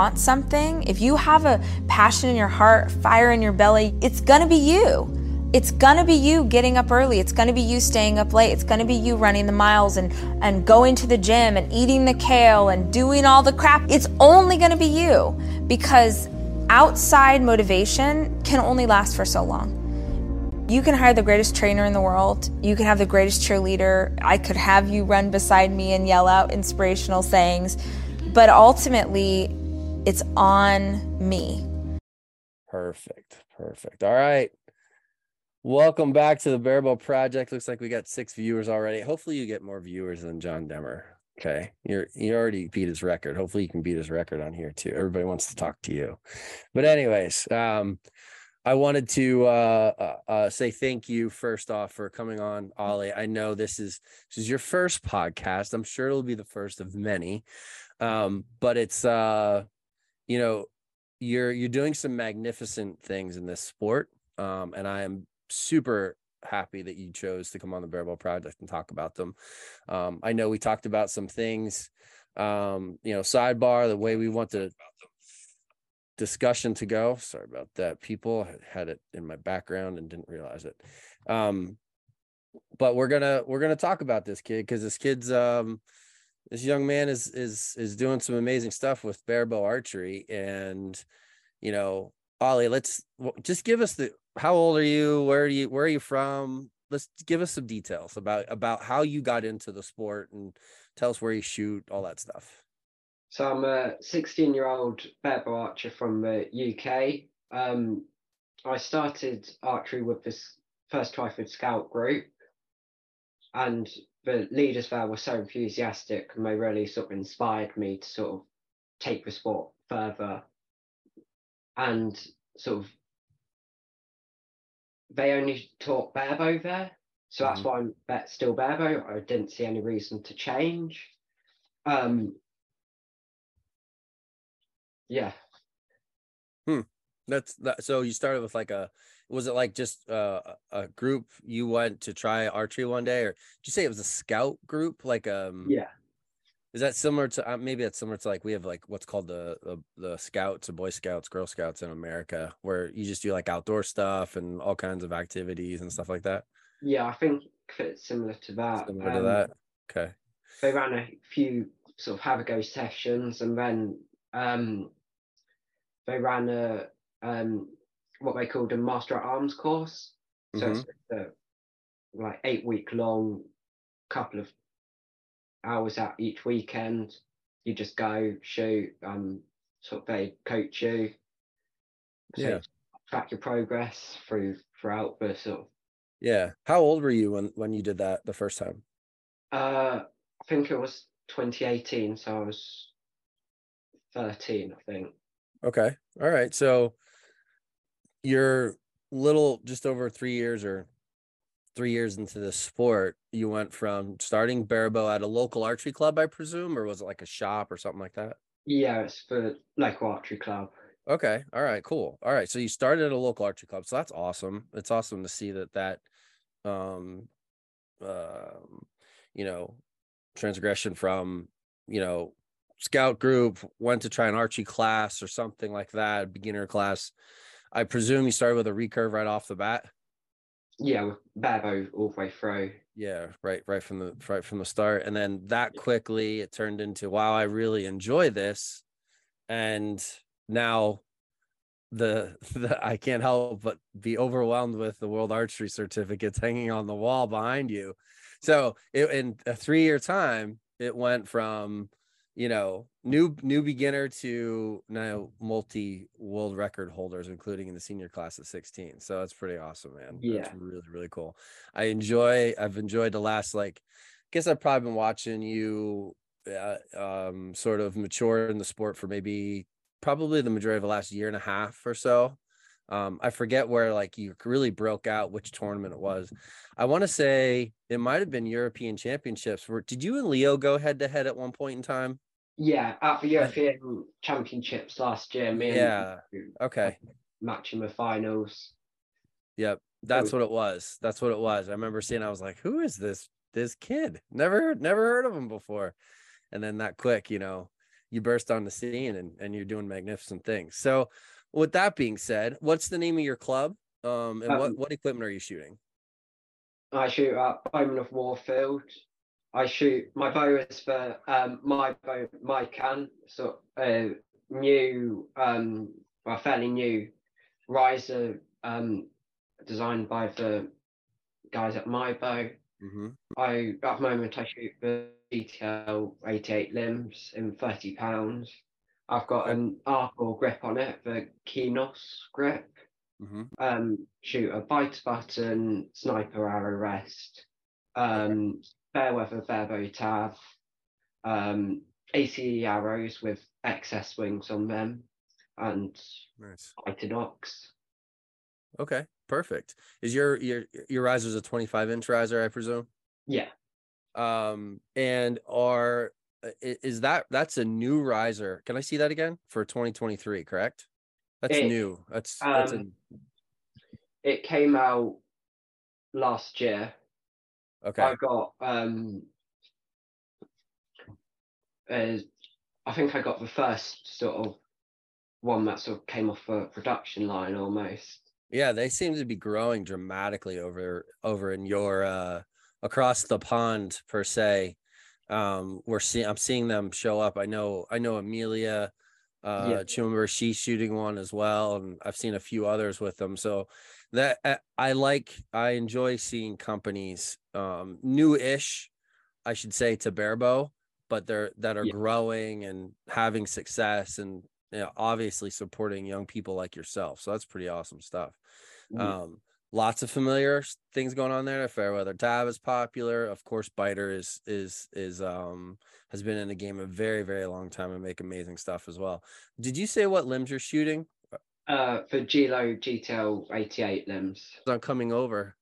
want something, if you have a passion in your heart, fire in your belly, it's gonna be you. It's gonna be you getting up early. It's gonna be you staying up late. It's gonna be you running the miles and, and going to the gym and eating the kale and doing all the crap. It's only gonna be you because outside motivation can only last for so long. You can hire the greatest trainer in the world. You can have the greatest cheerleader. I could have you run beside me and yell out inspirational sayings. But ultimately, it's on me. Perfect. Perfect. All right. Welcome back to the Barebow Project. Looks like we got six viewers already. Hopefully, you get more viewers than John Demmer. Okay, you're you already beat his record. Hopefully, you can beat his record on here too. Everybody wants to talk to you. But anyways, um, I wanted to uh, uh, uh, say thank you first off for coming on, Ollie. I know this is this is your first podcast. I'm sure it'll be the first of many, um, but it's uh, you know you're you're doing some magnificent things in this sport, um, and I am super happy that you chose to come on the Barebow Project and talk about them. Um, I know we talked about some things, um, you know, sidebar the way we want to discussion to go. Sorry about that. People had it in my background and didn't realize it. Um, but we're gonna we're gonna talk about this kid because this kid's um this young man is is is doing some amazing stuff with barebow archery and you know ollie let's just give us the how old are you? Where are you where are you from? Let's give us some details about about how you got into the sport and tell us where you shoot all that stuff. So I'm a 16 year old barebow archer from the UK. Um, I started archery with this first Twyford Scout group, and the leaders there were so enthusiastic and they really sort of inspired me to sort of take the sport further. And sort of, they only taught barebow there, so that's mm-hmm. why I'm still barebow. I didn't see any reason to change. Um, yeah. Hmm. That's that. So you started with like a, was it like just uh, a group you went to try archery one day, or did you say it was a scout group? Like um. Yeah. Is that similar to uh, maybe that's similar to like we have like what's called the, the the scouts, the Boy Scouts, Girl Scouts in America, where you just do like outdoor stuff and all kinds of activities and stuff like that. Yeah, I think it's similar to that. Similar um, to that. Okay. They ran a few sort of have a go sessions, and then um, they ran a um, what they called a master at arms course. So mm-hmm. it's a, like eight week long, couple of hours out each weekend. You just go shoot, um, sort of they coach you. So yeah. Track your progress through throughout the sort of. Yeah. How old were you when when you did that the first time? Uh, I think it was 2018, so I was 13, I think. Okay. All right. So you're little just over three years or three years into the sport, you went from starting barebow at a local archery club, I presume, or was it like a shop or something like that? Yeah, it's for local archery club. Okay. All right. Cool. All right. So you started at a local archery club. So that's awesome. It's awesome to see that that, um, um, you know, transgression from, you know, scout group, went to try an archery class or something like that, beginner class. I presume you started with a recurve right off the bat. Yeah, with barebow all the way through. Yeah, right, right from the right from the start, and then that quickly it turned into wow, I really enjoy this, and now the, the I can't help but be overwhelmed with the world archery certificates hanging on the wall behind you. So it, in a three year time, it went from you know, new new beginner to now multi world record holders, including in the senior class of 16. So that's pretty awesome, man. Yeah, that's really really cool. I enjoy. I've enjoyed the last like. I guess I've probably been watching you, uh, um, sort of mature in the sport for maybe probably the majority of the last year and a half or so. Um, I forget where like you really broke out which tournament it was. I want to say it might have been European Championships. Where did you and Leo go head to head at one point in time? Yeah, at the European Championships last year, me yeah. okay. Matching the finals. Yep. That's what it was. That's what it was. I remember seeing I was like, who is this this kid? Never never heard of him before. And then that quick, you know, you burst on the scene and, and you're doing magnificent things. So with that being said, what's the name of your club? Um, and what, Um, what equipment are you shooting? I shoot at Bowmen of Warfield. I shoot my bow is for um, my bow, my can, so a new, um, well, fairly new riser um, designed by the guys at my bow. Mm-hmm. I at the moment I shoot the GTL 88 limbs in 30 pounds. I've got an an Arcor grip on it, the Kinos grip. Mm-hmm. Um, shoot a Beiter button, sniper arrow rest, um, Fairweather Fairbow tab, um, ACE arrows with XS wings on them, and Nice. Itinox. Okay, perfect. Is your your your riser's a 25 inch riser, I presume? Yeah, Um, and are is that that's a new riser? Can I see that again for 2023? Correct. That's It- new. That's that's a, um, it came out last year. Okay. I got um uh, I think I got the first sort of one that sort of came off a production line almost. Yeah, they seem to be growing dramatically over over in your uh across the pond per se. Um we're seeing I'm seeing them show up. I know I know Amelia uh Yeah. Chumber, she's shooting one as well, and I've seen a few others with them. So that uh, I like I enjoy seeing companies um new-ish, I should say, to Barebow, but they're that are Yeah. growing and having success and you know, obviously supporting young people like yourself. So that's pretty awesome stuff. Mm. Um, lots of familiar things going on there. Fairweather Tab is popular. Of course, Beiter is is is um has been in the game a very very long time and make amazing stuff as well. Did you say what limbs you're shooting? Uh, for Gillo GTL 88 limbs. I'm coming over.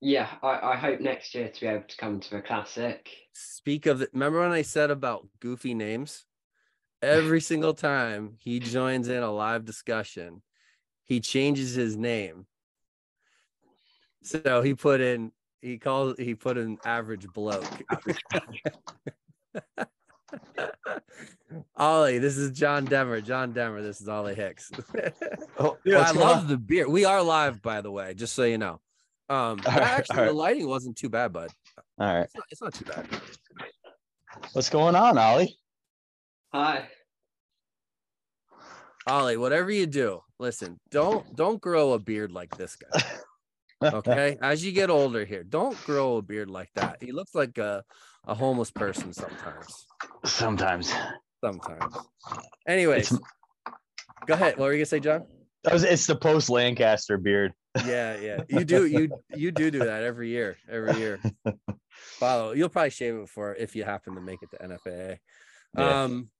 Yeah, I, I hope next year to be able to come to the classic. Speak of the, remember when I said about goofy names? Every single time he joins in a live discussion, he changes his name. So he put in he calls he put in average bloke. Ollie, this is John Demmer. John Demmer, this is Ollie Hicks. Oh, Dude, I love on? the beer. We are live, by the way, just so you know. Um, All right, actually, all the lighting wasn't too bad, bud. All right. It's not, it's not too bad. What's going on, Ollie? Hi. Ollie, whatever you do, listen, don't don't grow a beard like this guy. Okay. As you get older here, don't grow a beard like that. He looks like a, a homeless person sometimes. Sometimes. Sometimes. Anyways, It's- go ahead. What were you gonna say, John? It's the post Lancaster beard. Yeah, yeah. You do you you do do that every year. Every year. Follow. You'll probably shave it before if you happen to make it to NFAA. Yeah. Um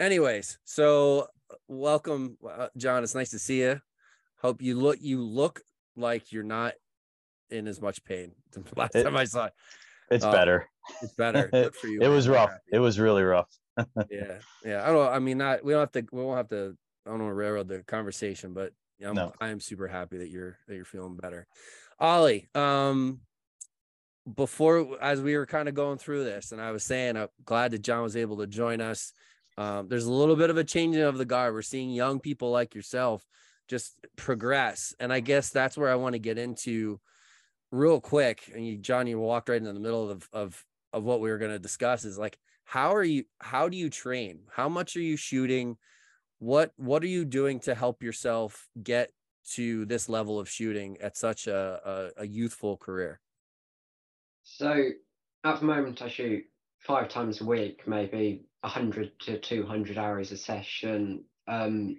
anyways, so welcome uh, John. It's nice to see you. Hope you look you look like you're not in as much pain the last It- time I saw it. It's Oh, better. It's better. Good for you. It man. was rough. It was really rough. yeah. Yeah. I don't I mean not we don't have to we won't have to I don't want to railroad the conversation, but I'm No. I am super happy that you're that you're feeling better. Ollie, um before as we were kind of going through this and I was saying I'm glad that John was able to join us. Um, there's a little bit of a changing of the guard. We're seeing young people like yourself just progress. And I guess that's where I want to get into real quick. And you, John, you walked right into the middle of of of what we were going to discuss is like how are you how do you train? How much are you shooting? What what are you doing to help yourself get to this level of shooting at such a, a, a youthful career? So at the moment, I shoot five times a week, maybe 100 to 200 hours a session. Um,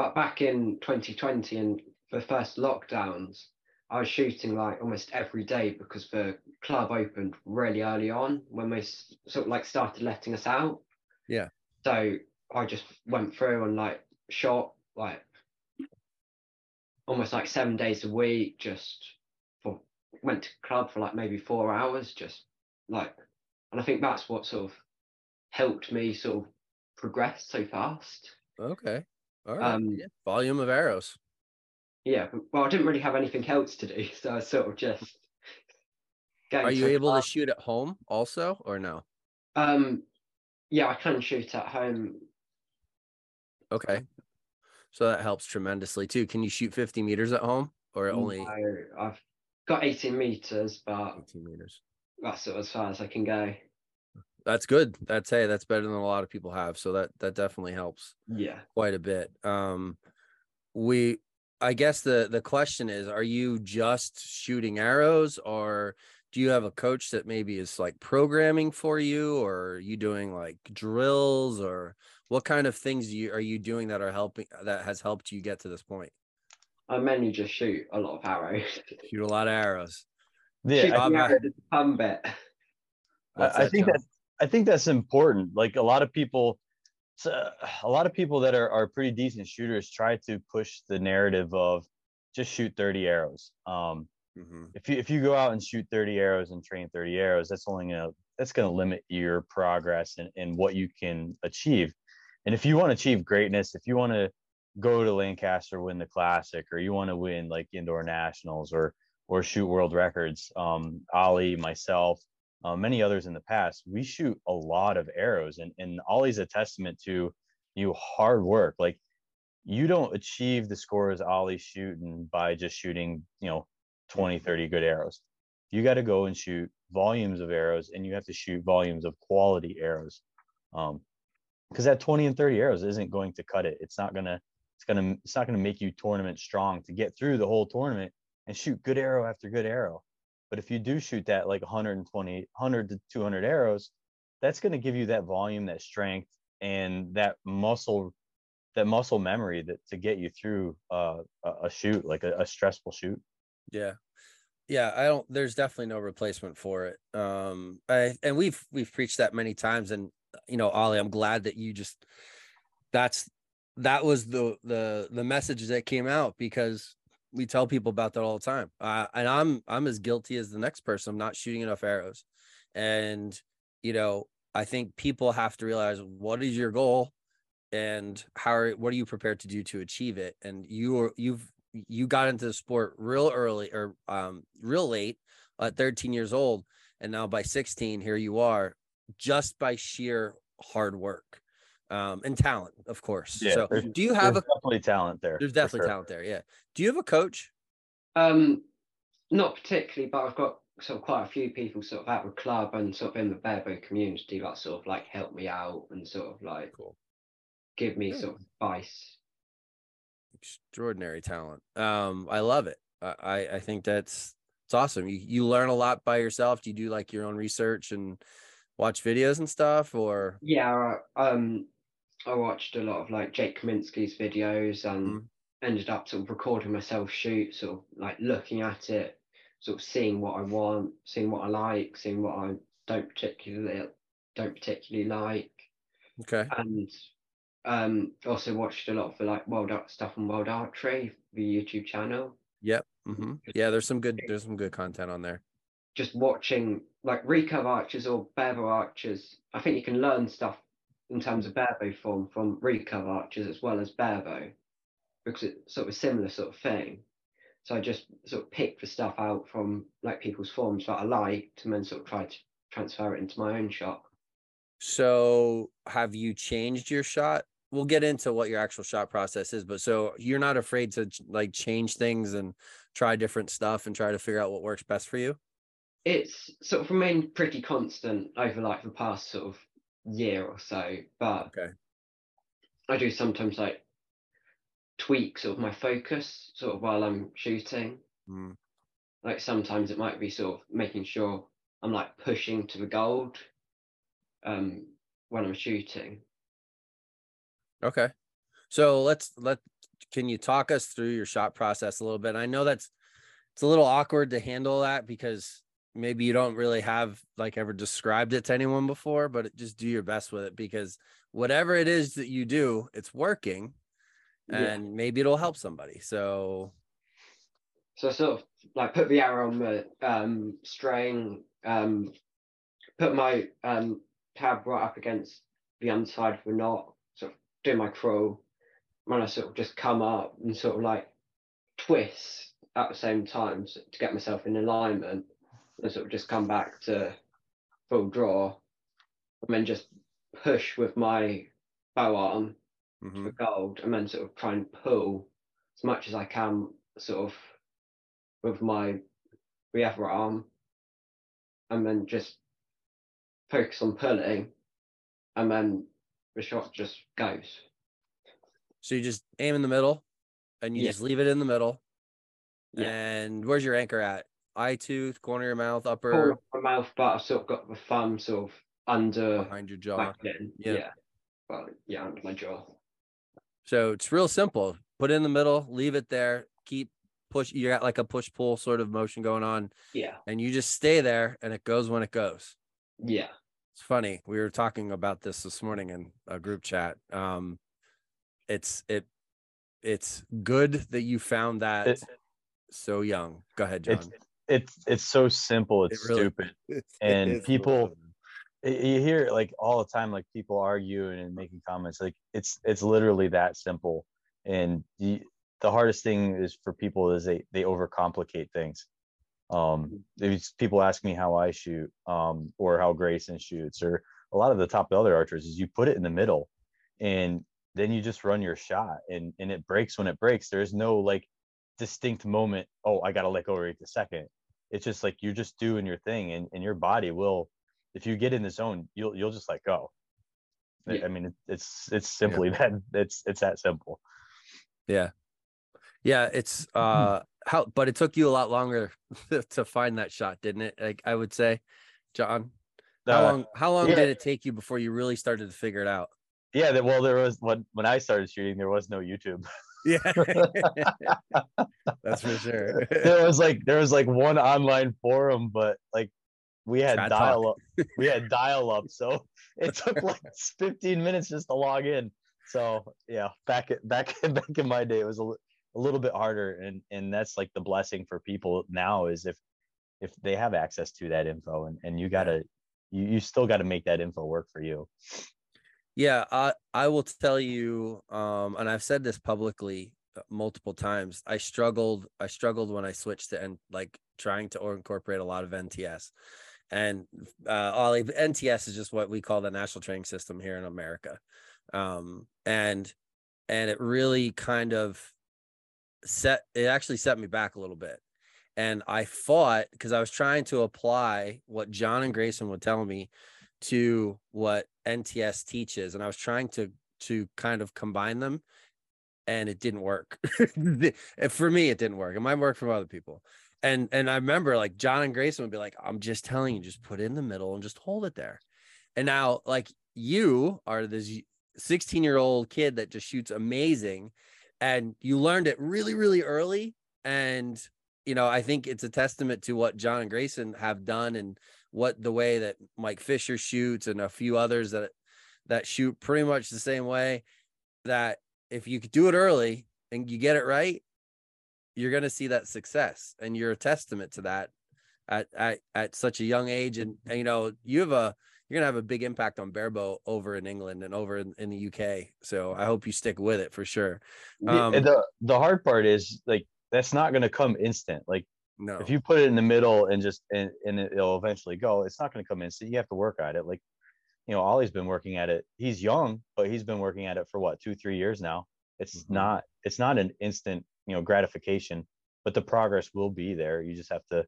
but back in 2020 and the first lockdowns, I was shooting like almost every day because the club opened really early on when they sort of like started letting us out. Yeah. So I just went through and like shot like almost like seven days a week, just for went to club for like maybe four hours, just like, and I think that's what sort of helped me sort of progress so fast. Okay. All right. Um, Yeah. Volume of arrows. Yeah, well, I didn't really have anything else to do, so I sort of just. Are you able club. to shoot at home also or no? Um, yeah, I can shoot at home. Okay. So that helps tremendously too. Can you shoot 50 meters at home or only No, I've got 18 meters, but 18 meters? that's sort of as far as I can go. That's good. That's hey, that's better than a lot of people have. So that that definitely helps Yeah. quite a bit. Um we I guess the the question is are you just shooting arrows or do you have a coach that maybe is like programming for you or are you doing like drills or what kind of things you are you doing that are helping that has helped you get to this point? I mainly just shoot a lot of arrows. Shoot a lot of arrows. Yeah, Shoot I, the I'm- arrow is the fun bit. What's I think John? that I think that's important. Like a lot of people, so a lot of people that are, are pretty decent shooters try to push the narrative of just shoot 30 arrows. Um, Mhm. if you if you go out and shoot 30 arrows and train 30 arrows, that's only gonna that's gonna limit your progress and, and what you can achieve. And if you want to achieve greatness, if you want to go to Lancaster, win the classic, or you want to win like indoor nationals or or shoot world records, um, Ollie, myself, uh, many others in the past, we shoot a lot of arrows, and and Ollie's a testament to you hard work. Like you don't achieve the scores Ollie's shooting by just shooting, you know, 20, 30 good arrows. You got to go and shoot volumes of arrows and you have to shoot volumes of quality arrows. Um, because that 20 and 30 arrows isn't going to cut it. It's not gonna, it's gonna, it's not gonna make you tournament strong to get through the whole tournament and shoot good arrow after good arrow. But if you do shoot that like 120, 100 to 200 arrows, that's going to give you that volume, that strength, and that muscle, that muscle memory that to get you through uh, a, shoot, like a, a stressful shoot. Yeah. Yeah, I don't there's definitely no replacement for it. Um I and we've we've preached that many times and you know, Ollie, I'm glad that you just that's that was the the the message that came out because we tell people about that all the time. Uh, and I'm I'm as guilty as the next person. I'm not shooting enough arrows. And you know, I think people have to realize what is your goal and how are what are you prepared to do to achieve it and you are you've you got into the sport real early or um real late at 13 years old and now by 16 here you are just by sheer hard work um and talent of course Yeah, so do you have There's a definitely talent there. there's definitely sure. talent there yeah do you have a coach Um, not particularly, but I've got sort of quite a few people sort of at the club and sort of in the barebow community that sort of like help me out and sort of like Cool. give me Good. sort of advice. extraordinary talent um i love it i i, I think that's it's awesome you, you learn a lot by yourself do you do like your own research and watch videos and stuff or Yeah, um, I watched a lot of like Jake Kaminski's videos and Mhm. ended up sort of recording myself shoot, sort of like looking at it, sort of seeing what I want, seeing what I like, seeing what I don't particularly don't particularly like, okay and um, also watched a lot of the like world art stuff on World Archery, the YouTube channel. Yep. hmm Yeah, there's some good there's some good content on there. Just watching like recurve archers or barebow archers. I think you can learn stuff in terms of barebow form from recurve archers as well as barebow because it's sort of a similar sort of thing. So I just sort of picked the stuff out from like people's forms that I liked and then sort of tried to transfer it into my own shot. So, have you changed your shot? We'll get into what your actual shot process is, but so you're not afraid to like change things and try different stuff and try to figure out what works best for you. It's sort of remained pretty constant over like the past sort of year or so, but Okay. I do sometimes like tweak sort of my focus sort of while I'm shooting. Mm, Like sometimes it might be sort of making sure I'm like pushing to the gold um when I'm shooting. Okay. So let's let can you talk us through your shot process a little bit? I know that's it's a little awkward to handle that because maybe you don't really have like ever described it to anyone before, but just do your best with it because whatever it is that you do, it's working Yeah. and maybe it'll help somebody. So So I sort of like put the arrow on the um string, um put my um tab right up against the underside of the knot, sort of do my crawl, and I sort of just come up and sort of like twist at the same time to get myself in alignment and sort of just come back to full draw and then just push with my bow arm Mhm. for gold and then sort of try and pull as much as I can sort of with my the other arm and then just focus on pulling and then the shot just goes. So you just aim in the middle and you Yeah. just leave it in the middle. Yeah. And where's your anchor at? Eye tooth, corner of your mouth, upper, Corner of my mouth, but I've sort of got the thumb sort of under behind your jaw. Yeah. Yeah. Well, yeah, under my jaw. So it's real simple. Put it in the middle, leave it there, keep push. You got like a push pull sort of motion going on, Yeah. and you just stay there and it goes when it goes. Yeah. It's funny. We were talking about this this morning in a group chat. Um, it's it, it's good that you found that It- so young. Go ahead, John. It's it's it's so simple. It's really- stupid. It and people- you hear it like all the time like people arguing and making comments like it's it's literally that simple. And the the hardest thing is for people is they they overcomplicate things. Um these people ask me how i shoot um or how grayson shoots or a lot of the top other archers is you put it in the middle and then you just run your shot and and it breaks. When it breaks there's no like distinct moment oh i gotta let go right the second it's just like you're just doing your thing and, and your body will if you get in the zone, you'll you'll just let go. I- Yeah. I mean, it, it's it's simply that it's it's that simple. Yeah. Yeah, it's uh how but it took you a lot longer to find that shot, didn't it? Like I would say, John. How Uh, long how long yeah. did it take you before you really started to figure it out? Yeah, that, well, there was when when I started shooting, there was no YouTube. Yeah. That's for sure. there was like there was like one online forum, but like we had Talk. dial up. We had dial up, so it took like 15 minutes just to log in. So yeah, back at back back in my day, it was a, a little bit harder, and and that's like the blessing for people now is if if they have access to that info, and and you gotta you you still got to make that info work for you. Yeah, I I will tell you, um, and I've said this publicly uh, multiple times. I struggled. I struggled when I switched to and like trying to incorporate a lot of NTS, and uh, Ollie, NTS is just what we call the national training system here in America, um, and and it really kind of set. It actually set me back a little bit, and I fought because I was trying to apply what John and Grayson would tell me to what NTS teaches, and I was trying to to kind of combine them, and it didn't work. For me, it didn't work. It might work for other people. And and I remember like John and Grayson would be like, "I'm just telling you, just put it in the middle and just hold it there." And now, like you are this 16 year old kid that just shoots amazing, and you learned it really, really early. And you know, I think it's a testament to what John and Grayson have done and what the way that Mike Fisher shoots and a few others that that shoot pretty much the same way that if you could do it early and you get it right you're going to see that success and you're a testament to that at at, at such a young age. And, and you know you have a you're going to have a big impact on barebow over in England and over in, in the UK so I hope you stick with it for sure. The- Um, the the hard part is like that's not going to come instant. Like no. If you put it in the middle and just and, and it'll eventually go it's not going to come in. So you have to work at it. Like you know ollie's been working at it. He's young but he's been working at it for what two three years now? It's Mhm. not it's not an instant you know gratification but the progress will be there. You just have to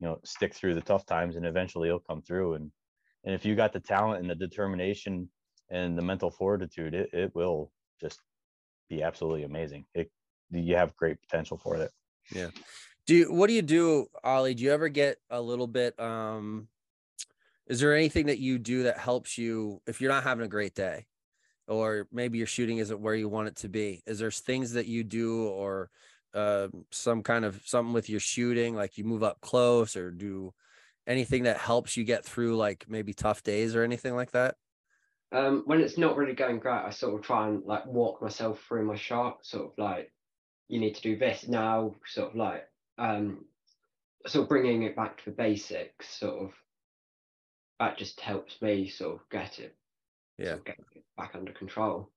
you know stick through the tough times and eventually it'll come through. And and if you got the talent and the determination and the mental fortitude it, it will just be absolutely amazing. It you have great potential for it Do you, what do you do, Ollie? Do you ever get a little bit um is there anything that you do that helps you if you're not having a great day or maybe your shooting isn't where you want it to be? Is there things that you do or uh, some kind of something with your shooting like you move up close or do anything that helps you get through like maybe tough days or anything like that? Um, when it's not really going great, I sort of try and like walk myself through my shot, sort of like you need to do this now, sort of like um, sort of bringing it back to the basics, sort of that just helps me sort of get it, Yeah. sort of get it back under control.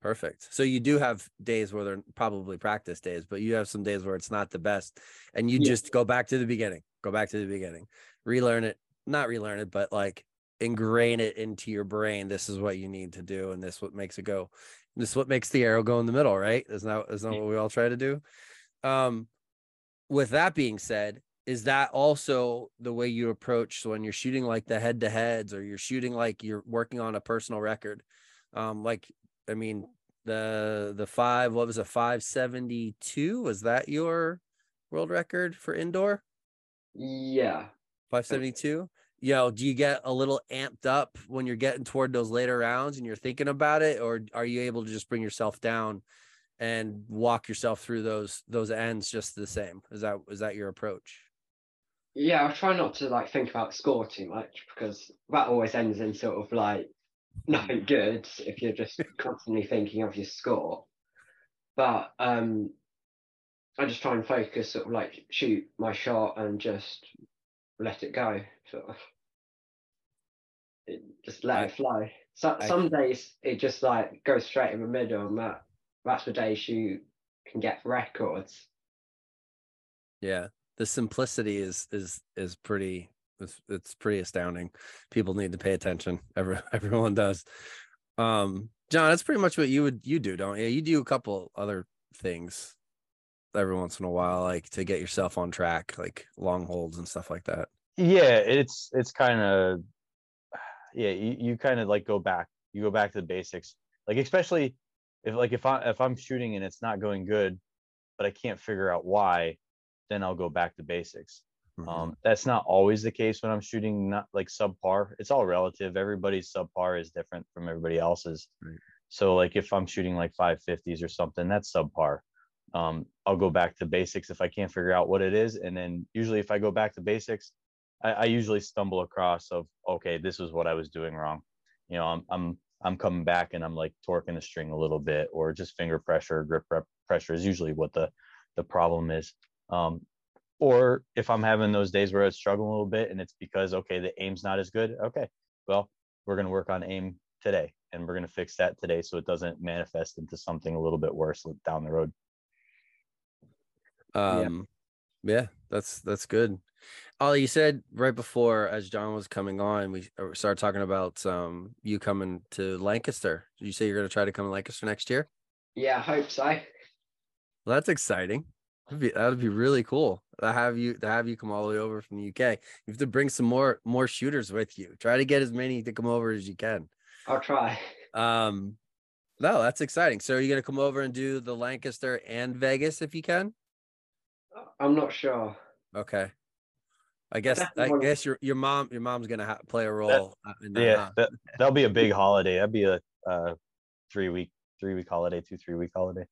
Perfect. So you do have days where they're probably practice days, but you have some days where it's not the best, and you Yeah. just go back to the beginning. Go back to the beginning, relearn it, not relearn it, but like ingrain it into your brain. This is what you need to do, and this what makes it go. This is what makes the arrow go in the middle, right? Isn't that isn't that what we all try to do? Um, with that being said, is that also the way you approach when you're shooting like the head to heads or you're shooting like you're working on a personal record? Um, like I mean, the the five, what was a 572? Was that your world record for indoor? Yeah. 572? You know, do you get a little amped up when you're getting toward those later rounds and you're thinking about it, or are you able to just bring yourself down and walk yourself through those those ends just the same? Is that is that your approach? Yeah, I try not to like think about score too much because that always ends in sort of like nothing good if you're just constantly thinking of your score. But um I just try and focus, sort of like shoot my shot and just let it go, sort of. It, just let I- it flow. So, I- some days it just like goes straight in the middle, and that that's the days you can get records. Yeah, the simplicity is is is pretty. It's, it's pretty astounding. People need to pay attention. Every, everyone does. Um, John, that's pretty much what you would you do, don't you? You do a couple other things every once in a while, like to get yourself on track, like long holds and stuff like that. yeah it's it's kind of yeah you, you kind of like go back you go back to the basics like especially if like if i if i'm shooting and it's not going good but i can't figure out why then i'll go back to basics Mhm. um that's not always the case when i'm shooting not like subpar it's all relative everybody's subpar is different from everybody else's Right. so like if i'm shooting like 550s or something that's subpar um i'll go back to basics if i can't figure out what it is and then usually if i go back to basics I, I usually stumble across of okay, this is what I was doing wrong. You know, I'm I'm I'm coming back and I'm like torquing the string a little bit, or just finger pressure, grip rep pressure is usually what the the problem is. Um, or if I'm having those days where I struggle a little bit and it's because okay, the aim's not as good. Okay, well, we're gonna work on aim today, and we're gonna fix that today so it doesn't manifest into something a little bit worse down the road. Um, yeah, that's that's good. Ollie, you said right before, as John was coming on, we uh, started talking about um you coming to Lancaster. Did you say you're going to try to come to Lancaster next year? Yeah, I hope so. Well, that's exciting. That'd be that'd be really cool to have you to have you come all the way over from the UK. You have to bring some more more shooters with you. Try to get as many to come over as you can. I'll try. Um, no, that's exciting. So are you going to come over and do the Lancaster and Vegas if you can? I'm not sure. Okay. I guess I guess your your mom your mom's gonna ha- play a role. uh, in that, Yeah, huh? that that'll be a big holiday. That'd be a uh, three week three week holiday, two three week holiday.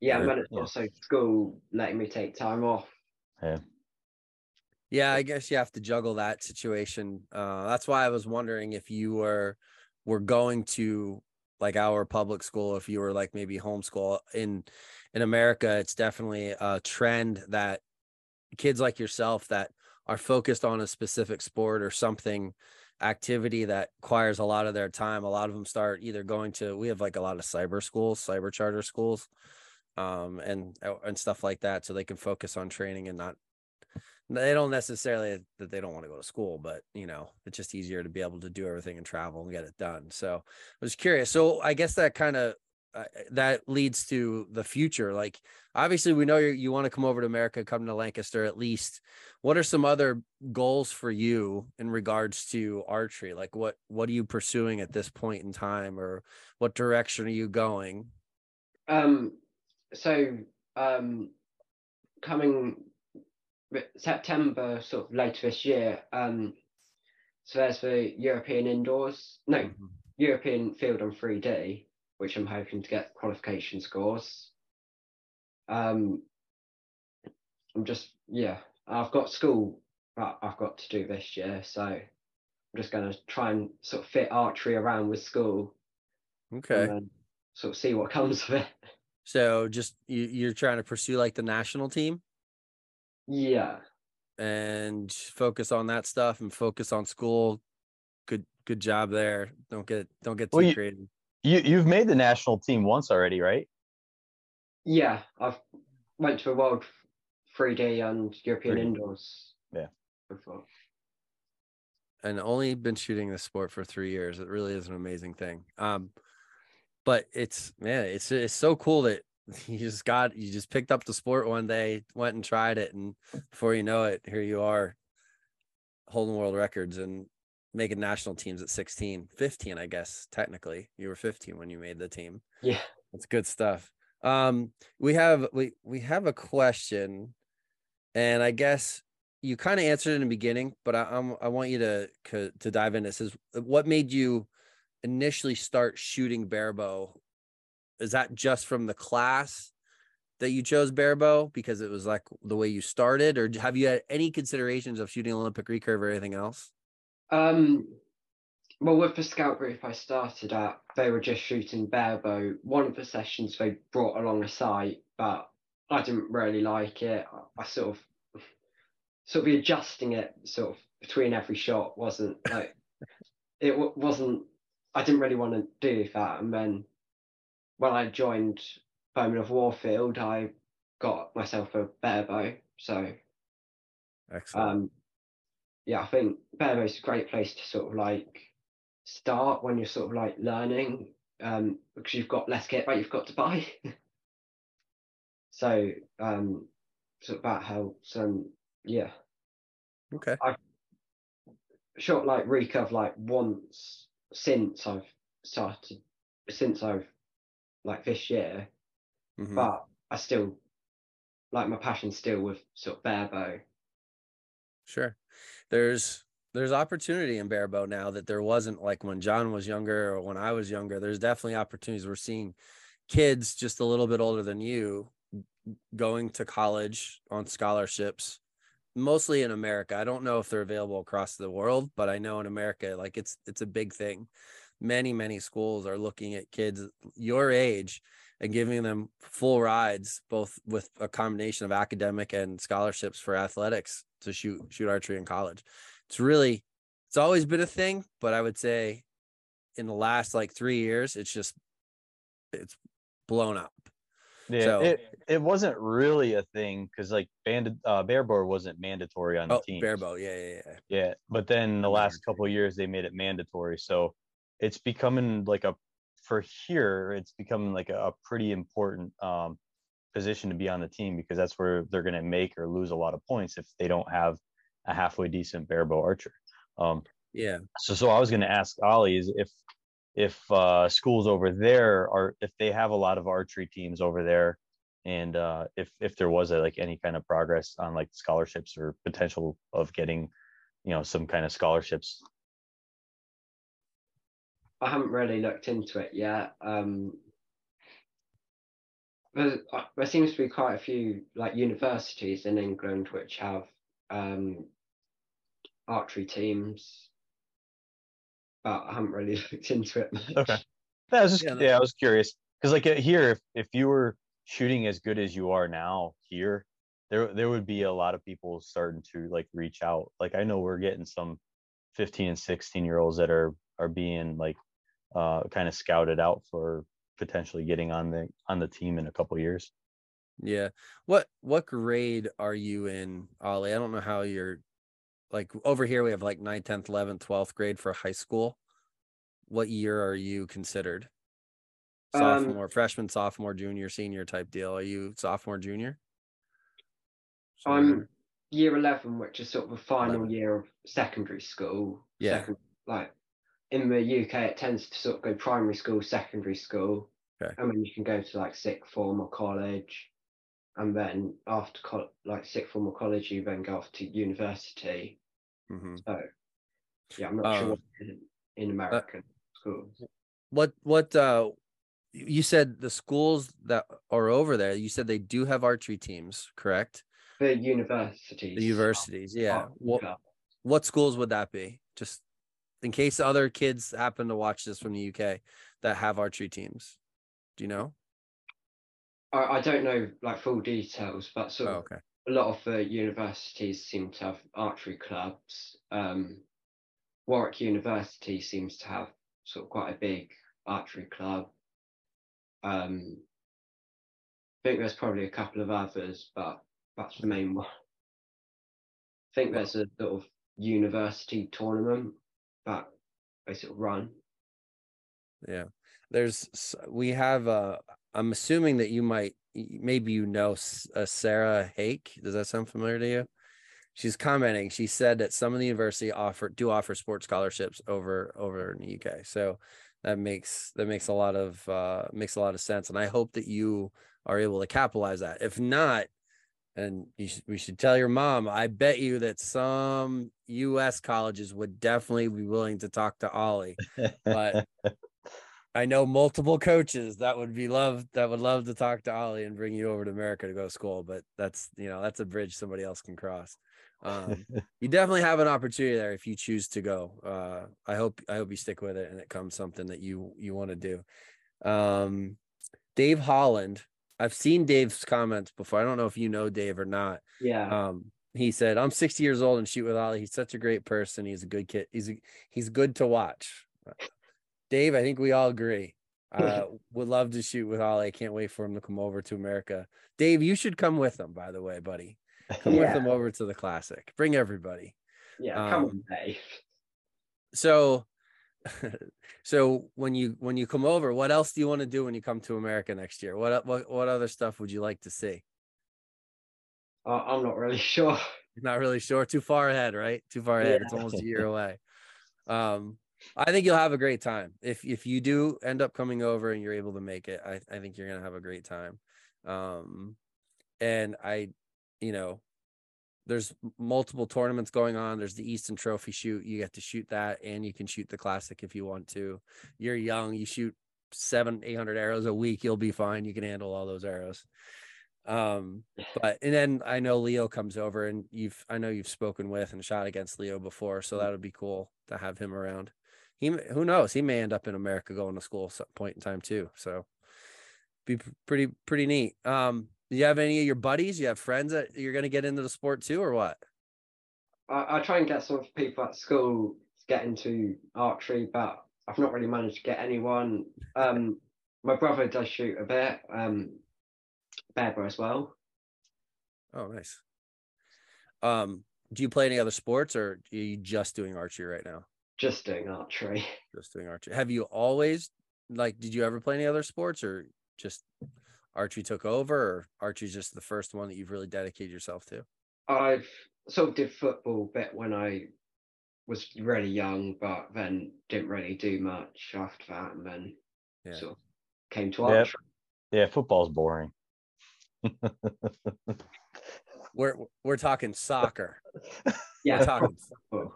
Yeah, Yeah, but it's yeah. also school letting me take time off. Yeah. Yeah, I guess you have to juggle that situation. Uh, that's why I was wondering if you were were going to like our public school, if you were like maybe homeschool in in America. It's definitely a trend that kids like yourself that are focused on a specific sport or something activity that requires a lot of their time. A lot of them start either going to. We have like a lot of cyber schools, cyber charter schools, um, and and stuff like that, so they can focus on training and not they don't necessarily that they don't want to go to school, but you know, it's just easier to be able to do everything and travel and get it done. So I was curious. So I guess that kind of uh, that leads to the future. Like obviously, we know you you want to come over to America, come to Lancaster at least. What are some other goals for you in regards to archery? Like what what are you pursuing at this point in time, or what direction are you going? Um, so um, coming September, sort of later this year. Um, so there's the European indoors, no Mm-hmm. European field on 3D, which I'm hoping to get qualification scores. Um, I'm just yeah, I've got school that I've got to do this year, so I'm just going to try and sort of fit archery around with school Okay. and sort of see what comes of it. So just you, you're trying to pursue like the national team? Yeah. and focus on that stuff and focus on school. Good good job there. Don't get don't get too Well, you- creative. You you've made the national team once already, right? Yeah, I've went to a World 3D and European 3D. Indoors. Yeah. Before. and only been shooting this sport for three years. It really is an amazing thing. Um, but it's man, it's it's so cool that you just got you just picked up the sport one day, went and tried it, and before you know it, here you are holding world records and making national teams at 16, 15, I guess, technically. You were 15 when you made the team. Yeah. That's good stuff. Um, we have we we have a question, and I guess you kind of answered it in the beginning, but I, I'm I want you to to dive into this. Is what made you initially start shooting barebow? Is that just from the class that you chose barebow because it was like the way you started, or have you had any considerations of shooting Olympic recurve or anything else? Um, well, with the scout group I started at, they were just shooting barebow. One of the sessions they brought along a sight, but I didn't really like it. I, I sort of sort of adjusting it sort of between every shot wasn't like it w- wasn't I didn't really want to do that and then when I joined Bowmen of Warfield I got myself a barebow so excellent um yeah I think barebow is a great place to sort of like start when you're sort of like learning um because you've got less kit but you've got to buy so um so that helps and yeah. Okay. I've shot like recurve like once since I've started since I've like this year, Mhm. but I still like my passion still with sort of barebow. Sure. There's there's opportunity in barebow now that there wasn't like when John was younger or when I was younger. There's definitely opportunities. We're seeing kids just a little bit older than you going to college on scholarships, mostly in America. I don't know if they're available across the world, but I know in America, like it's it's a big thing. Many, many schools are looking at kids your age and giving them full rides, both with a combination of academic and scholarships for athletics to shoot shoot archery in college. It's really it's always been a thing, but I would say in the last like three years, it's just it's blown up. Yeah, So- it, it wasn't really a thing because like banded uh, barebow wasn't mandatory on the Oh, team. barebow, yeah, yeah, yeah. Yeah, but then the last couple of years they made it mandatory, so it's becoming like a for here it's becoming like a, a pretty important um, position to be on the team because that's where they're going to make or lose a lot of points if they don't have a halfway decent barebow archer. Um, Yeah. so so I was going to ask Ollie is if if uh, schools over there are if they have a lot of archery teams over there and uh, if if there was a, like any kind of progress on like scholarships or potential of getting you know some kind of scholarships I haven't really looked into it yet. Um, there, uh, there seems to be quite a few like universities in England which have um, archery teams, but I haven't really looked into it. Much. Okay. Yeah, I was just Yeah, yeah, I was curious because like uh, here, if if you were shooting as good as you are now here, there there would be a lot of people starting to like reach out. Like I know we're getting some 15 and 16 year olds that are are being like uh kind of scouted out for potentially getting on the on the team in a couple years. Yeah. What what grade are you in, Ollie? I don't know how you're like over here we have like 9th, 10th, 11th, 12th grade for high school. What year are you considered? Um, Sophomore, freshman, sophomore, junior, senior type deal. Are you sophomore, junior? Somewhere I'm year 11, which is sort of the final 11. year of secondary school. Yeah. Second, like in the UK, it tends to sort of go primary school, secondary school. Okay. And then you can go to like sixth form or college. And then after col- like sixth form or college, you then go off to university. Mhm. So yeah, I'm not Um, sure what in, in American schools. What what uh you said the schools that are over there, you said they do have archery teams, correct? The universities. The universities, yeah. What yeah. what schools would that be? Just in case other kids happen to watch this from the UK that have archery teams. Do you know? I, I don't know like full details, but sort Oh, of okay. a lot of the universities seem to have archery clubs. Um, Warwick University seems to have sort of quite a big archery club. Um, I think there's probably a couple of others, but that's the main one. I think there's a sort of university tournament that I sort of run. Yeah. There's we have uh I'm assuming that you might maybe you know S- uh, Sarah Hake. Does that sound familiar to you? She's commenting. She said that some of the university offer do offer sports scholarships over over in the UK. So that makes that makes a lot of uh makes a lot of sense. And I hope that you are able to capitalize that. If not, and should, we should tell your mom. I bet you that some U.S. colleges would definitely be willing to talk to Ollie. But I know multiple coaches that would be love that would love to talk to Ollie and bring you over to America to go to school. But that's you know that's a bridge somebody else can cross. Um, you definitely have an opportunity there if you choose to go. Uh, I hope I hope you stick with it and it comes something that you you want to do. Um, Dave Holland, I've seen Dave's comments before. I don't know if you know Dave or not. Yeah. Um, he said, "I'm 60 years old and shoot with Ollie. He's such a great person. He's a good kid. He's a, he's good to watch." Dave, I think we all agree. Uh, would love to shoot with Ollie. I can't wait for him to come over to America. Dave, you should come with him. By the way, buddy, come with Yeah. him over to the classic. Bring everybody. yeah. Come um, on, Dave. So, so when you when you come over, what else do you want to do when you come to America next year? What what what other stuff would you like to see? I- I'm not really sure. Not really sure. Too far ahead, right? Too far ahead. It's almost a year away. Um, I think you'll have a great time if if you do end up coming over and you're able to make it. I I think you're gonna have a great time. Um, and I, you know, there's multiple tournaments going on. There's the Easton Trophy shoot. You get to shoot that, and you can shoot the classic if you want to. You're young. You shoot seven, eight hundred arrows a week. You'll be fine. You can handle all those arrows. Um, but and then I know Leo comes over, and you've I know you've spoken with and shot against Leo before, so that would be cool to have him around. He who knows? He may end up in America going to school at some point in time too. So be pretty pretty neat. Um, you have any of your buddies? You have friends that you're gonna get into the sport too, or what? I, I try and get some people at school to get into archery, but I've not really managed to get anyone. Um, my brother does shoot a bit, um, Bear as well. Oh, nice. Um, do you play any other sports, or are you just doing archery right now? Just doing archery. Just doing archery. Have you always like? Did you ever play any other sports, or just archery took over, or archery's just the first one that you've really dedicated yourself to? I've sort of did football a bit when I was really young, but then didn't really do much after that, and then Yeah. sort of came to Yep. archery. yeah, football's boring. We're we're talking soccer. Yeah, We're talking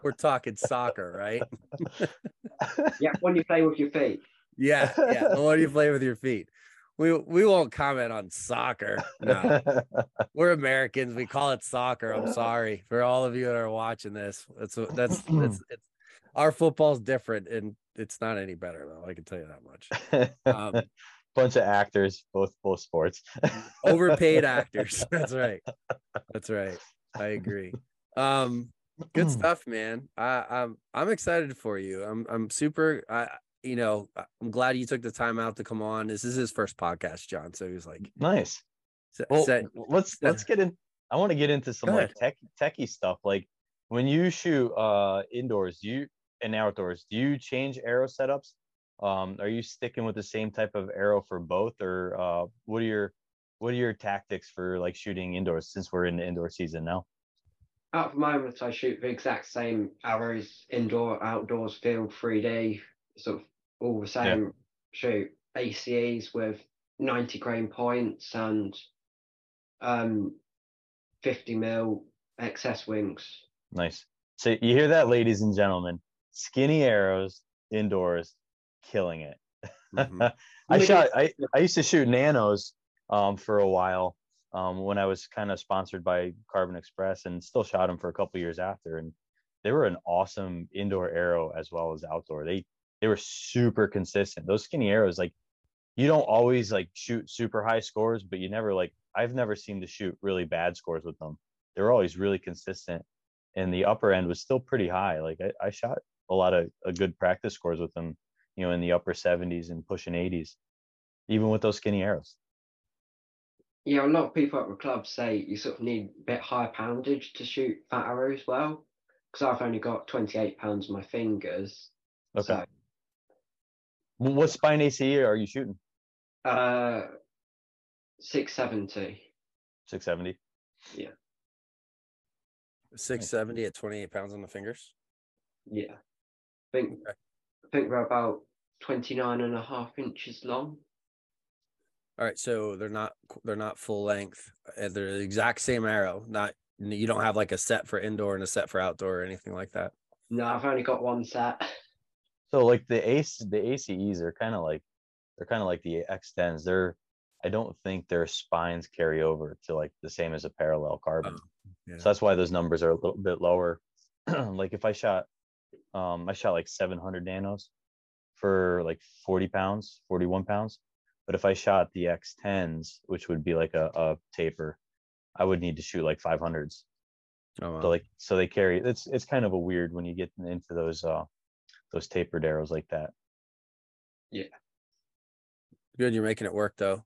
we're talking soccer, right? yeah, when you play with your feet. Yeah, yeah. The one you play with your feet. We we won't comment on soccer. No, we're Americans. We call it soccer. I'm sorry for all of you that are watching this. That's that's that's it's our football's different, and it's not any better though. I can tell you that much. Um, Bunch of actors, both both sports. overpaid actors. That's right. That's right. I agree. Um, good stuff, man. I, I'm I'm excited for you. I'm I'm super. I you know I'm glad you took the time out to come on. This is his first podcast, John. So he was like, Nice. sa- Well, said- let's yeah. let's get in. I want to get into some like tech techie stuff. Like when you shoot uh indoors, do you and outdoors, do you change arrow setups? Um, are you sticking with the same type of arrow for both, or uh, what are your what are your tactics for like shooting indoors? Since we're in the indoor season now. At the moment, I shoot the exact same arrows, indoor, outdoors, field, 3D, sort of all the same. Shoot ACEs with 90 grain points and um, 50 mil XS wings. Nice. So you hear that, ladies and gentlemen? Skinny arrows indoors, killing it. Mhm. I shot. I, I used to shoot nanos um, for a while um, when I was kind of sponsored by Carbon Express, and still shot them for a couple years after. And they were an awesome indoor arrow as well as outdoor. They they were super consistent. Those skinny arrows, like you don't always like shoot super high scores, but you never like I've never seen to shoot really bad scores with them. They were always really consistent, and the upper end was still pretty high. Like I, I shot a lot of a good practice scores with them, you know, in the upper 70s and pushing 80s, even with those skinny arrows. Yeah, a lot of people at the club say you sort of need a bit higher poundage to shoot fat arrows well. because I've only got 28 pounds on my fingers. Okay. So, What spine ACE are you shooting? uh, 670. 670. Yeah. 670 at 28 pounds on the fingers. Yeah. I think, Okay. I think we're about 29 and a half inches long. All right, so they're not they're not full length. They're the exact same arrow. Not you don't have like a set for indoor and a set for outdoor or anything like that. No, I've only got one set. So like the ace the ACEs are kind of like they're kind of like the X10s. They're I don't think their spines carry over to like the same as a parallel carbon. yeah. So that's why those numbers are a little bit lower. like if I shot um I shot like 700 nanos for like 40 pounds, 41 pounds. But if I shot the X10s, which would be like a, a taper, I would need to shoot like 500s. Oh, wow. So like so they carry it's it's kind of a weird when you get into those uh those tapered arrows like that. Yeah. Good, you're making it work though.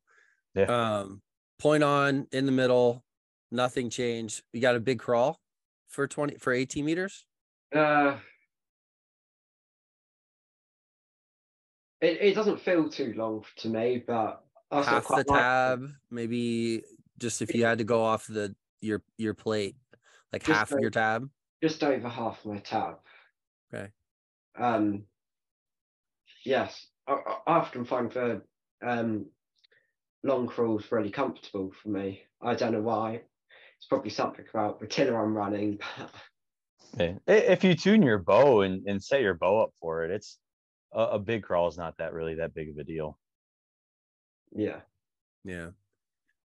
Yeah. Um, point on in the middle, nothing changed. You got a big crawl for 20 for 18 meters. Uh, it, it doesn't feel too long to me, but I still Half the quite like it. tab, maybe just if you had to go off the your your plate, like Just half of your tab. just over half my tab. Okay. Um. Yes, I, I I often find the um long crawls really comfortable for me. I don't know why. It's probably something about the tiller I'm running. Yeah. If you tune your bow and, and set your bow up for it, it's a, a big crawl is not that really that big of a deal. yeah, Yeah.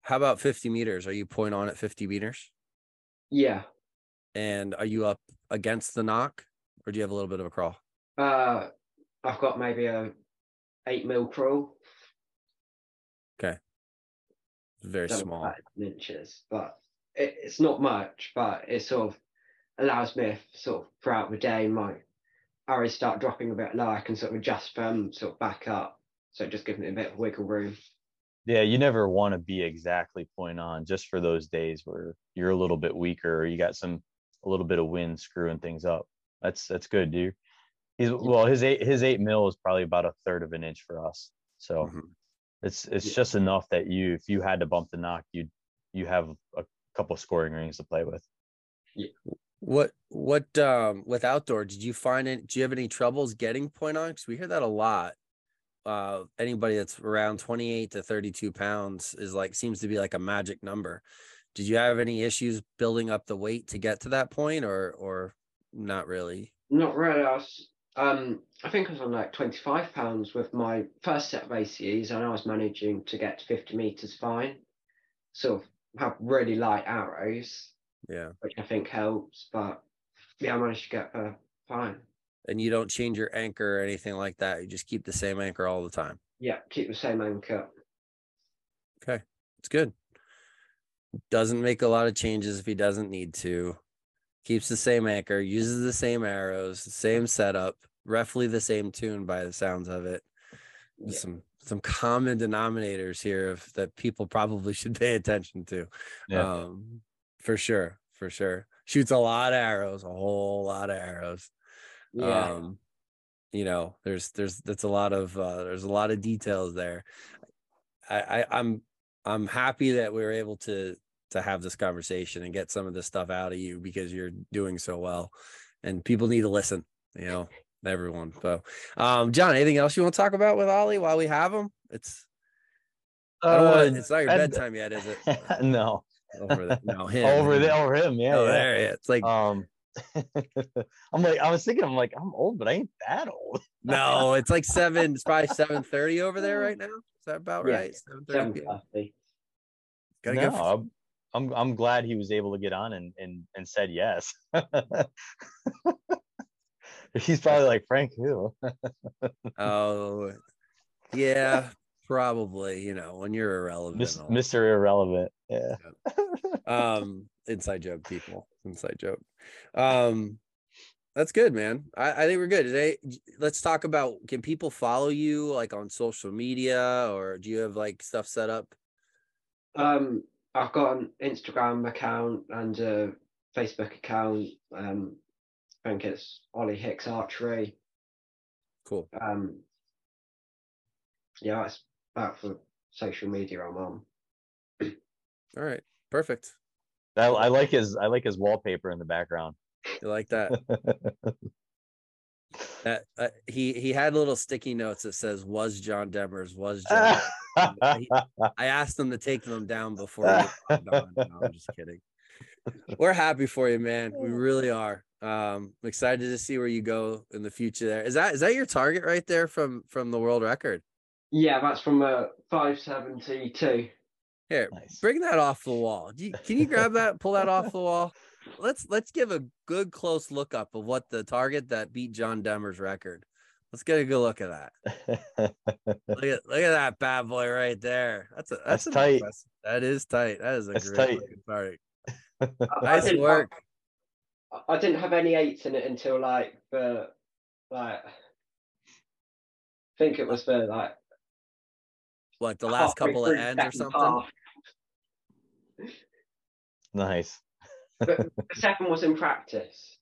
How about 50 meters? Are you point on at 50 meters? yeah. And are you up against the knock or do you have a little bit of a crawl? Uh, I've got maybe a eight mil crawl. Okay. Very don't small. about inches, but it, it's not much. But it sort of allows me, if sort of throughout the day, my arrows start dropping a bit low, I can sort of adjust them, sort of back up. So it just gives me a bit of wiggle room. Yeah, you never want to be exactly point on just for those days where you're a little bit weaker or you got some a little bit of wind screwing things up. That's that's good, dude. He's well, his eight his eight mil is probably about a third of an inch for us. So Mhm. it's it's Yeah. just enough that you if you had to bump the knock, you you have a couple scoring rings to play with. What what um with outdoor did you find it? Do you have any troubles getting point on? Because we hear that a lot. Uh, anybody that's around 28 to 32 pounds is like seems to be like a magic number. Did you have any issues building up the weight to get to that point, or or not really? Not really. I was, um, I think I was on like 25 pounds with my first set of ACEs, and I was managing to get to 50 meters fine. Sort of have really light arrows, Yeah, which I think helps. But yeah, I managed to get uh, fine. and you don't change your anchor or anything like that. You just keep the same anchor all the time. Yeah, keep the same anchor. Okay, it's good. Doesn't make a lot of changes if he doesn't need to. Keeps the same anchor, uses the same arrows, the same setup, roughly the same tune by the sounds of it. Yeah. Some some common denominators here of that people probably should pay attention to. Yeah. Um, for sure, for sure. Shoots a lot of arrows, a whole lot of arrows Yeah, um you know there's there's that's a lot of uh there's a lot of details there I, I i'm i'm happy that we were able to to have this conversation and get some of this stuff out of you because you're doing so well and people need to listen you know everyone so um john anything else you want to talk about with ollie while we have him it's I don't wanna- it's not your I'd- bedtime yet is it no. over there no him over him. there, over him. Yeah. oh yeah. there yeah. it's like Um, I'm like, I was thinking, I'm like, I'm old, but I ain't that old. no it's like seven it's probably 7 30 over there right now is that about Yeah, right 7 30 7:30. Gotta no, go. f- I'm, I'm I'm glad he was able to get on and and and said yes. He's probably like Frank who? Oh, yeah, probably. You know, when you're irrelevant. Mis- Mr. Irrelevant. Yeah. um, inside joke, people. Inside joke. Um, that's good, man. I, I think we're good. Today, let's talk about can people follow you like on social media or do you have like stuff set up? Um, I've got an Instagram account and a Facebook account. Um, I think it's Ollie Hicks Archery. Cool. Um, yeah, it's about for social media I'm on. All right. Perfect. I, I like his I like his wallpaper in the background. You like that? that uh, he he had little sticky notes that says was John Demmer's was John. Demmer's." I asked him to take them down before. He logged on. No, I'm just kidding. We're happy for you, man. We really are. Um, I'm excited to see where you go in the future. There is that is that your target right there from from the world record? Yeah, that's from a 572. Here, nice. bring that off the wall. Do you, can you grab that? Pull that off the wall. Let's let's give a good close look up of what the target that beat John Demmer's record. Let's get a good look at that. Look at look at that bad boy right there. That's a that's, That's an tight. impressive- That is tight. That is a That's great tight. target. I- I didn't work. Have, I didn't have any eights in it until like the like. I think it was the like What the last couple of ends or something? half. nice. But the second was in practice.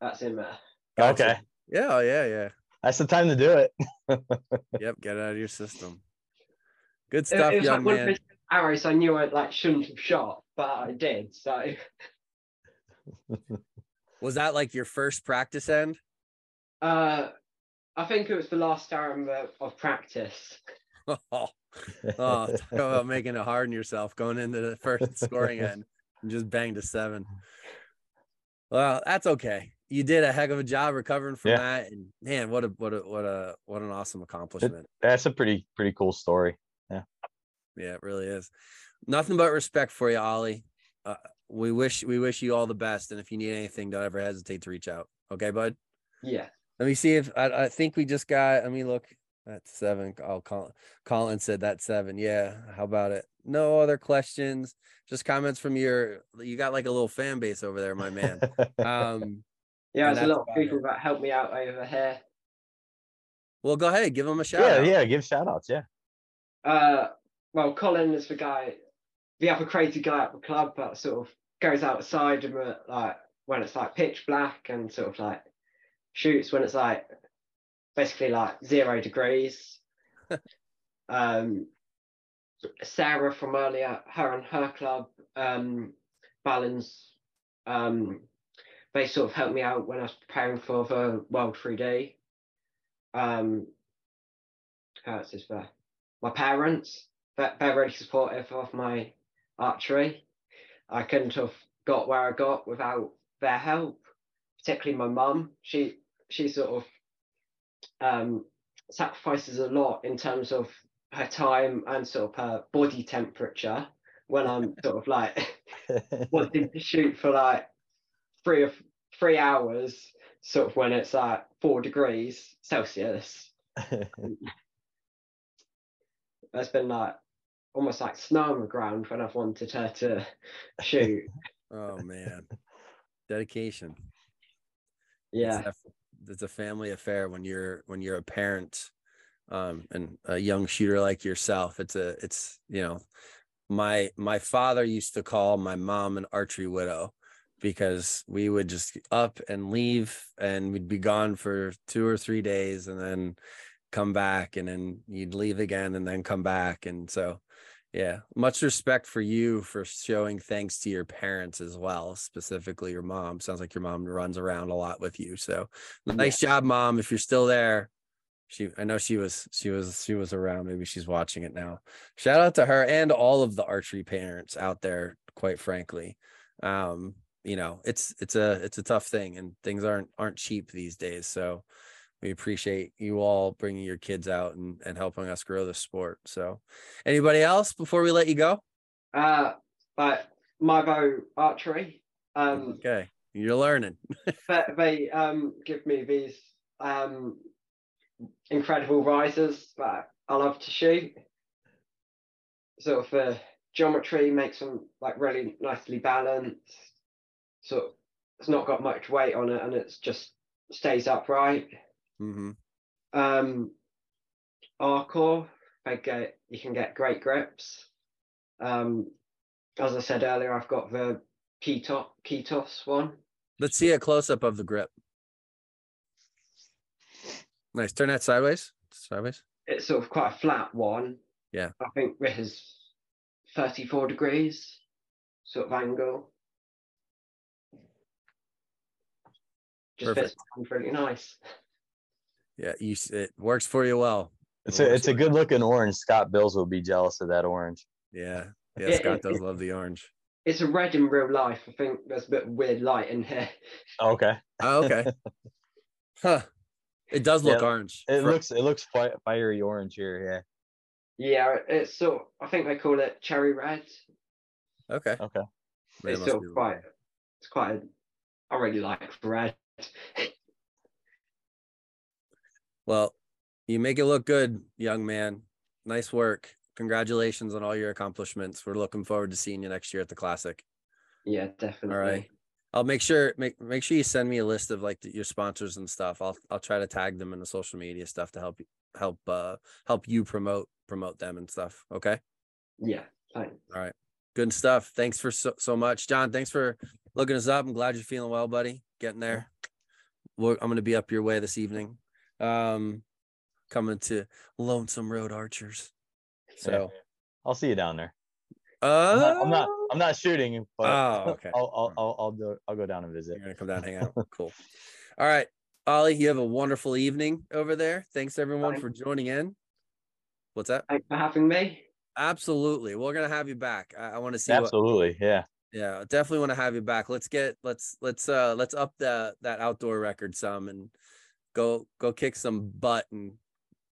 That's in there. Gotcha. Okay. Yeah, yeah, yeah. That's the time to do it. Yep, get it out of your system. Good stuff, it was young like one of man. arrows I knew I like shouldn't have shot, but I did. So Was that like your first practice end? uh, I think it was the last arrow of, of practice. Oh, oh, talk about making it hard on yourself going into the first scoring end and just banged a seven. Well, that's okay. You did a heck of a job recovering from Yeah. that, and man, what a what a what a what an awesome accomplishment. That's a pretty pretty cool story. Yeah, yeah, it really is. Nothing but respect for you, Ollie. Uh, we wish we wish you all the best, and if you need anything, don't ever hesitate to reach out. Okay, bud. Yeah. Let me see if I, I think we just got. Let me look. That's seven. Oh, Colin, Colin said that seven. Yeah. How about it? No other questions. Just comments from your. You got like a little fan base over there, my man. Um. Yeah, there's a lot of people it. that helped me out over here. Well, go ahead. Give them a shout. yeah, out. yeah. Give shout outs. Yeah. Uh, well, Colin is the guy, the other crazy guy at the club that sort of goes outside and uh, like when it's like pitch black and sort of like shoots when it's like basically like zero degrees. um, Sarah from earlier, her and her club, um, Balance, um, they sort of helped me out when I was preparing for the World 3D. Um, how else is there? my parents they're, they're really supportive of my archery. I couldn't have got where i got without their help particularly my mum. She she sort of um sacrifices a lot in terms of her time and sort of her body temperature when i'm sort of like wanting to shoot for like three or three hours sort of when it's like four degrees celsius. That's been like almost like snow on the ground when I've wanted her to shoot. Oh man. Dedication. Yeah, it's, a- it's a family affair when you're when you're a parent um and a young shooter like yourself it's a it's you know my my father used to call my mom an archery widow because we would just up and leave and we'd be gone for two or three days and then come back and then you'd leave again and then come back and so yeah much respect for you for showing thanks to your parents as well specifically your mom sounds like your mom runs around a lot with you so nice job mom if you're still there. She i know she was she was she was around maybe she's watching it now. Shout out to her and all of the archery parents out there quite frankly. Um you know it's it's a it's a tough thing and things aren't aren't cheap these days so we appreciate you all bringing your kids out and, and helping us grow the sport so anybody else before we let you go uh, but my bow archery. Um, okay you're learning they, they um give me these um incredible risers that I love to shoot. Sort of the geometry makes them like really nicely balanced. So it's not got much weight on it, and it's just stays upright. Hmm um Arcor, they get you can get great grips. Um as I said earlier, I've got the Keto Ketos one. Let's see a close up of the grip. Nice. Turn that sideways. Sideways. It's sort of quite a flat one. Yeah. I think this is 34 degrees sort of angle. Just Perfect. fits really nice. Yeah, you it works for you well. It's It a it's a good looking orange. Scott Bills will be jealous of that orange. Yeah. Yeah, It- Scott it- does it- love the orange. It's a red in real life. I think there's a bit of weird light in here. Oh, okay. Oh, okay. huh. It does look Yeah, orange. It Fr- looks it looks fi- fiery orange here. Yeah, Yeah, it's sort. I think they call it cherry red. okay. Okay. Maybe it It's must sort of quite. It's quite. A, I really like red. Well, you make it look good, young man. Nice work. Congratulations on all your accomplishments. We're looking forward to seeing you next year at the classic. Yeah, definitely. All right. I'll make sure make make sure you send me a list of like the, your sponsors and stuff. I'll I'll try to tag them in the social media stuff to help you help uh help you promote promote them and stuff. Okay. Yeah, thanks. All right. Good stuff. Thanks for so, so much. John, thanks for looking us up. I'm glad you're feeling well, buddy. Getting there. We're, I'm going to be up your way this evening. Um, coming to Lonesome Road Archers. So, I'll see you down there. uh, I'm not, I'm not I'm not shooting, but Oh, okay. I'll I'll I'll I'll, do, I'll go down and visit. You're going to come down and hang out. Cool. All right. Ollie, you have a wonderful evening over there. Thanks everyone Bye. for joining in. What's that? Thanks for having me. Absolutely. We're going to have you back. I, I want to see what, Absolutely, yeah. Yeah, definitely want to have you back. Let's get let's let's uh let's up the that outdoor record some and go go kick some butt and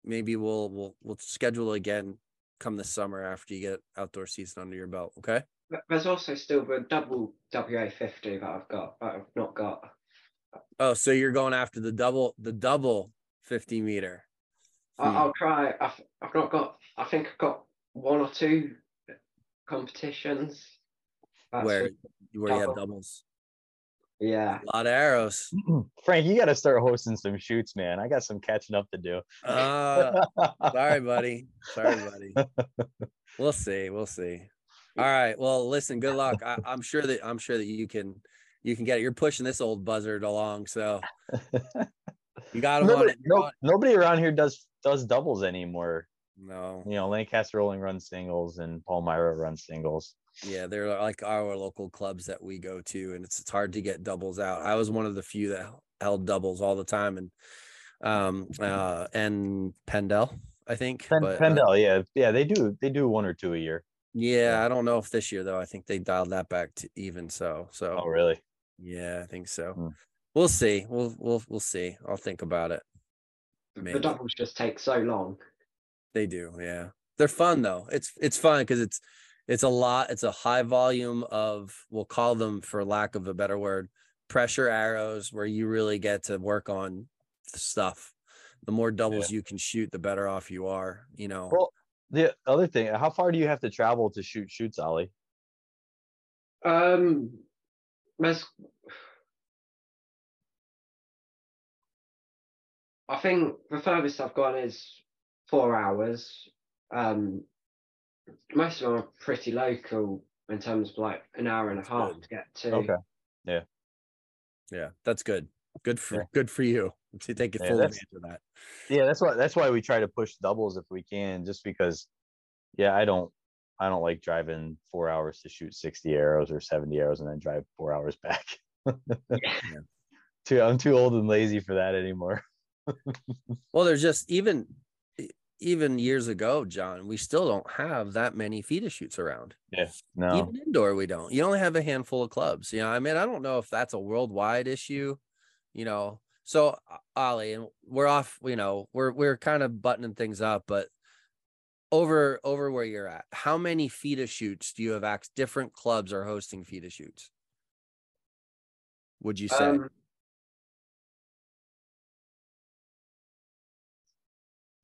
maybe we'll we'll we'll schedule again come this summer after you get outdoor season under your belt. Okay. There's also still the double WA50 that I've got, that I've not got. Oh, so you're going after the double the double 50 meter. I- Hmm. I'll try. I've, I've not got. I think I've got one or two competitions. That's where you have doubles. Yeah. A lot of arrows. Frank, you got to start hosting some shoots, man. I got some catching up to do. Uh sorry, buddy. Sorry, buddy. We'll see. We'll see. All right. Well, listen. Good luck. I, I'm sure that I'm sure that you can you can get it. You're pushing this old buzzard along, so you got him on nobody, it. No, nobody around here does does doubles anymore. No. You know, Lancaster Rolling runs singles and Palmyra runs singles. Yeah, they're like our local clubs that we go to, and it's it's hard to get doubles out. I was one of the few that held doubles all the time, and um uh and Pendel, I think. Pen, but, uh, Pendel, yeah, yeah, they do they do one or two a year. yeah, I don't know if this year though. I think they dialed that back to even so. So Oh, really? Yeah, I think so. Hmm. We'll see. We'll we'll we'll see. I'll think about it. The doubles just take so long. They do, yeah. They're fun though. It's it's fun because it's it's a lot. It's a high volume of we'll call them for lack of a better word, pressure arrows where you really get to work on stuff. The more doubles you can shoot, the better off you are. You know. Well, the other thing, how far do you have to travel to shoot shoots, Ollie? Um, there's, I think the furthest I've gone is four hours. Um, most of them are pretty local in terms of like an hour and a half to get to. Okay. yeah, Yeah, that's good. Good for Yeah. good for you to take it Yeah, full advantage of that. Yeah, that's why that's why we try to push doubles if we can, just because yeah, I don't I don't like driving four hours to shoot 60 arrows or 70 arrows and then drive four hours back. Yeah. Too I'm too old and lazy for that anymore. Well, there's just even even years ago, John, we still don't have that many feeder shoots around. Yes. No. Even indoor, we don't. You only have a handful of clubs. You know, I mean, I don't know if that's a worldwide issue. You know, so Ollie, and we're off. You know, we're we're kind of buttoning things up, but over over where you're at, how many feeder shoots do you have? Ac- different clubs are hosting feeder shoots. Would you say? Um,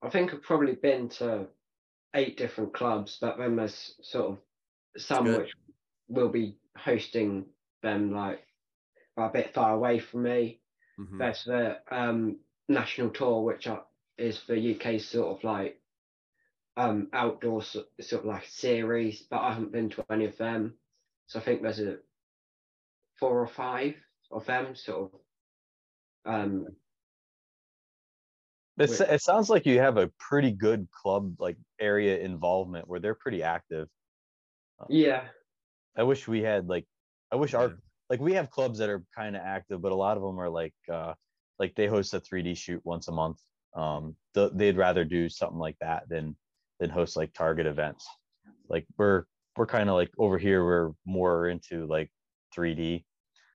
I think I've probably been to eight different clubs, but then there's sort of some which will be hosting them like a bit far away from me. Mhm. There's the um, national tour, which are, is the UK sort of like um, outdoor so- sort of like series, but I haven't been to any of them. So I think there's a four or five of them sort of um It's, it sounds like you have a pretty good club like area involvement where they're pretty active. yeah I wish we had like I wish our like we have clubs that are kind of active, but a lot of them are like uh like they host a 3D shoot once a month. Um th- they'd rather do something like that than than host like target events. Like we're we're kind of like over here we're more into like 3D.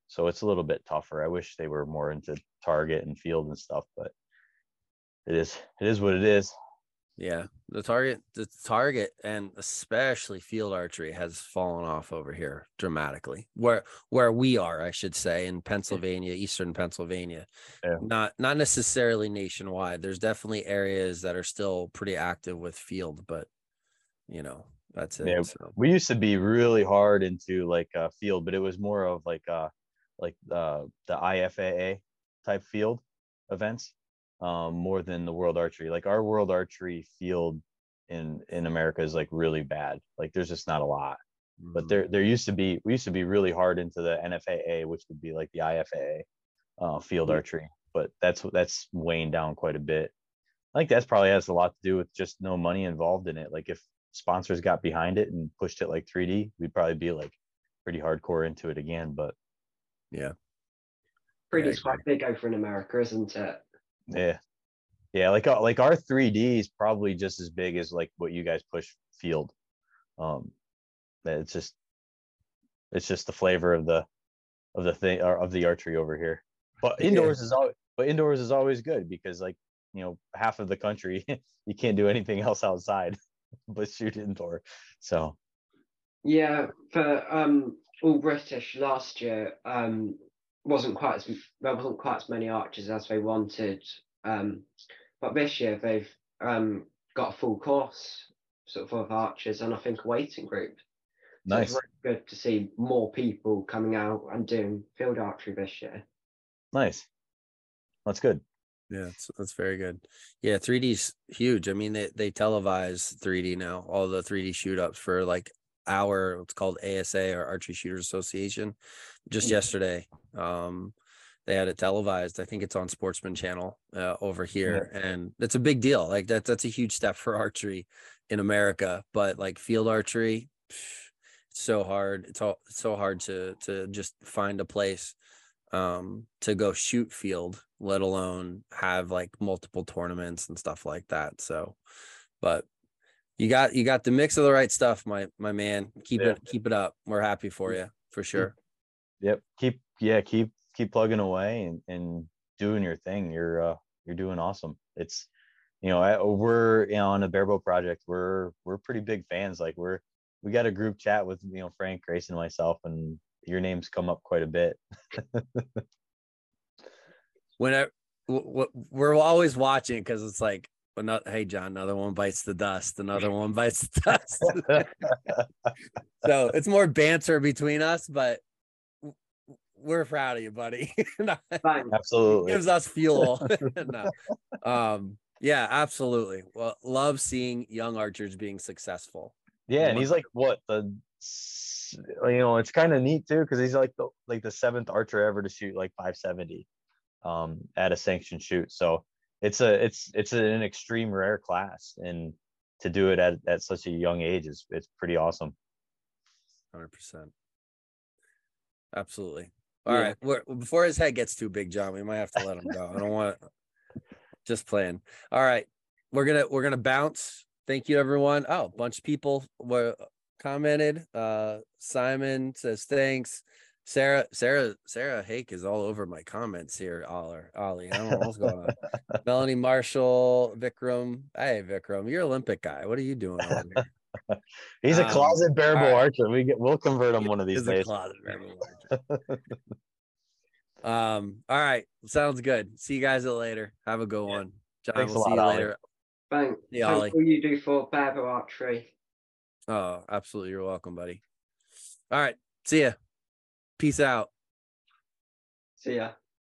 So it's a little bit tougher. I wish they were more into target and field and stuff, but it is it is what it is. Yeah, the target, the target, and especially field archery has fallen off over here dramatically. Where where we are, I should say, in Pennsylvania, eastern Pennsylvania, Yeah. not not necessarily nationwide. There's definitely areas that are still pretty active with field, but you know that's it. Yeah, so. we used to be really hard into like uh field but it was more of like uh like uh the ifaa type field events um more than the world archery. Like our world archery field in in america is like really bad. Like there's just not a lot. But Mhm. there there used to be we used to be really hard into the nfaa which would be like the ifaa uh field Yeah. archery. But that's that's weighing down quite a bit. I think that's probably has a lot to do with just no money involved in it. Like if sponsors got behind it and pushed it like 3d we'd probably be like pretty hardcore into it again but yeah, pretty I quite big over in america isn't it yeah. Yeah like uh, like our 3d is probably just as big as like what you guys push field. Um it's just it's just the flavor of the of the thing or of the archery over here. But Yeah. indoors is always but indoors is always good because like you know half of the country you can't do anything else outside but shoot indoor so. Yeah, for um all British last year, um wasn't quite as there wasn't quite as many archers as they wanted. Um, but this year they've um got a full course sort of of archers and I think a waiting group. So nice It's really good to see more people coming out and doing field archery this year. nice that's good yeah, that's, that's very good. Yeah, 3D's huge. I mean, they they televise 3D now, all the 3D shoot ups for like our what's called ASA or Archery Shooters Association. Just Mm. yesterday, um, they had it televised. I think it's on Sportsman Channel uh, over here, and it's a big deal. Like that, that's a huge step for archery in America. But like field archery, pff, it's so hard. It's all it's so hard to to just find a place um to go shoot field let alone have like multiple tournaments and stuff like that so but you got you got the mix of the right stuff my my man keep Yeah. it keep it up we're happy for you for sure Yep. Keep yeah, keep keep plugging away and, and doing your thing. You're uh you're doing awesome. It's you know, I, we're you know, on the Barebow project, we're we're pretty big fans. Like we're we got a group chat with you know Frank, Grace, and myself, and your names come up quite a bit. when w- w- we're always watching because it's like another hey john another one bites the dust another one bites the dust so it's more banter between us but we're proud of you buddy Absolutely. gives us fuel. no. Um, yeah, absolutely. Well, love seeing young archers being successful. Yeah, and he's like what the you know, it's kind of neat too because he's like the like the seventh archer ever to shoot like 570 um at a sanctioned shoot. So it's a it's it's an extreme rare class and to do it at, at such a young age is it's pretty awesome. 100%. Absolutely. All right. Yeah. We're, before his head gets too big, John, we might have to let him go. I don't want just playing. All right. We're going to, we're to bounce. Thank you everyone. Oh, a bunch of people were commented. Uh, Simon says, thanks. Sarah, Sarah, Sarah Hake is all over my comments here. Ollie, Ollie. I don't know what's going on. Melanie Marshall, Vikram. Hey, Vikram, you're an Olympic guy. What are you doing over here? He's a Um, closet barebow all right. archer. We get we'll convert him one of these Is a days. closet rebel archer. um, all right. Sounds good. See you guys later. Have a good Yeah. one. John, Thanks a we'll see lot, you Ollie. later. Thanks. Yeah, Thanks Ollie. for all you do for Barebow Archery. Oh, absolutely. You're welcome, buddy. All right. See ya. Peace out. See ya.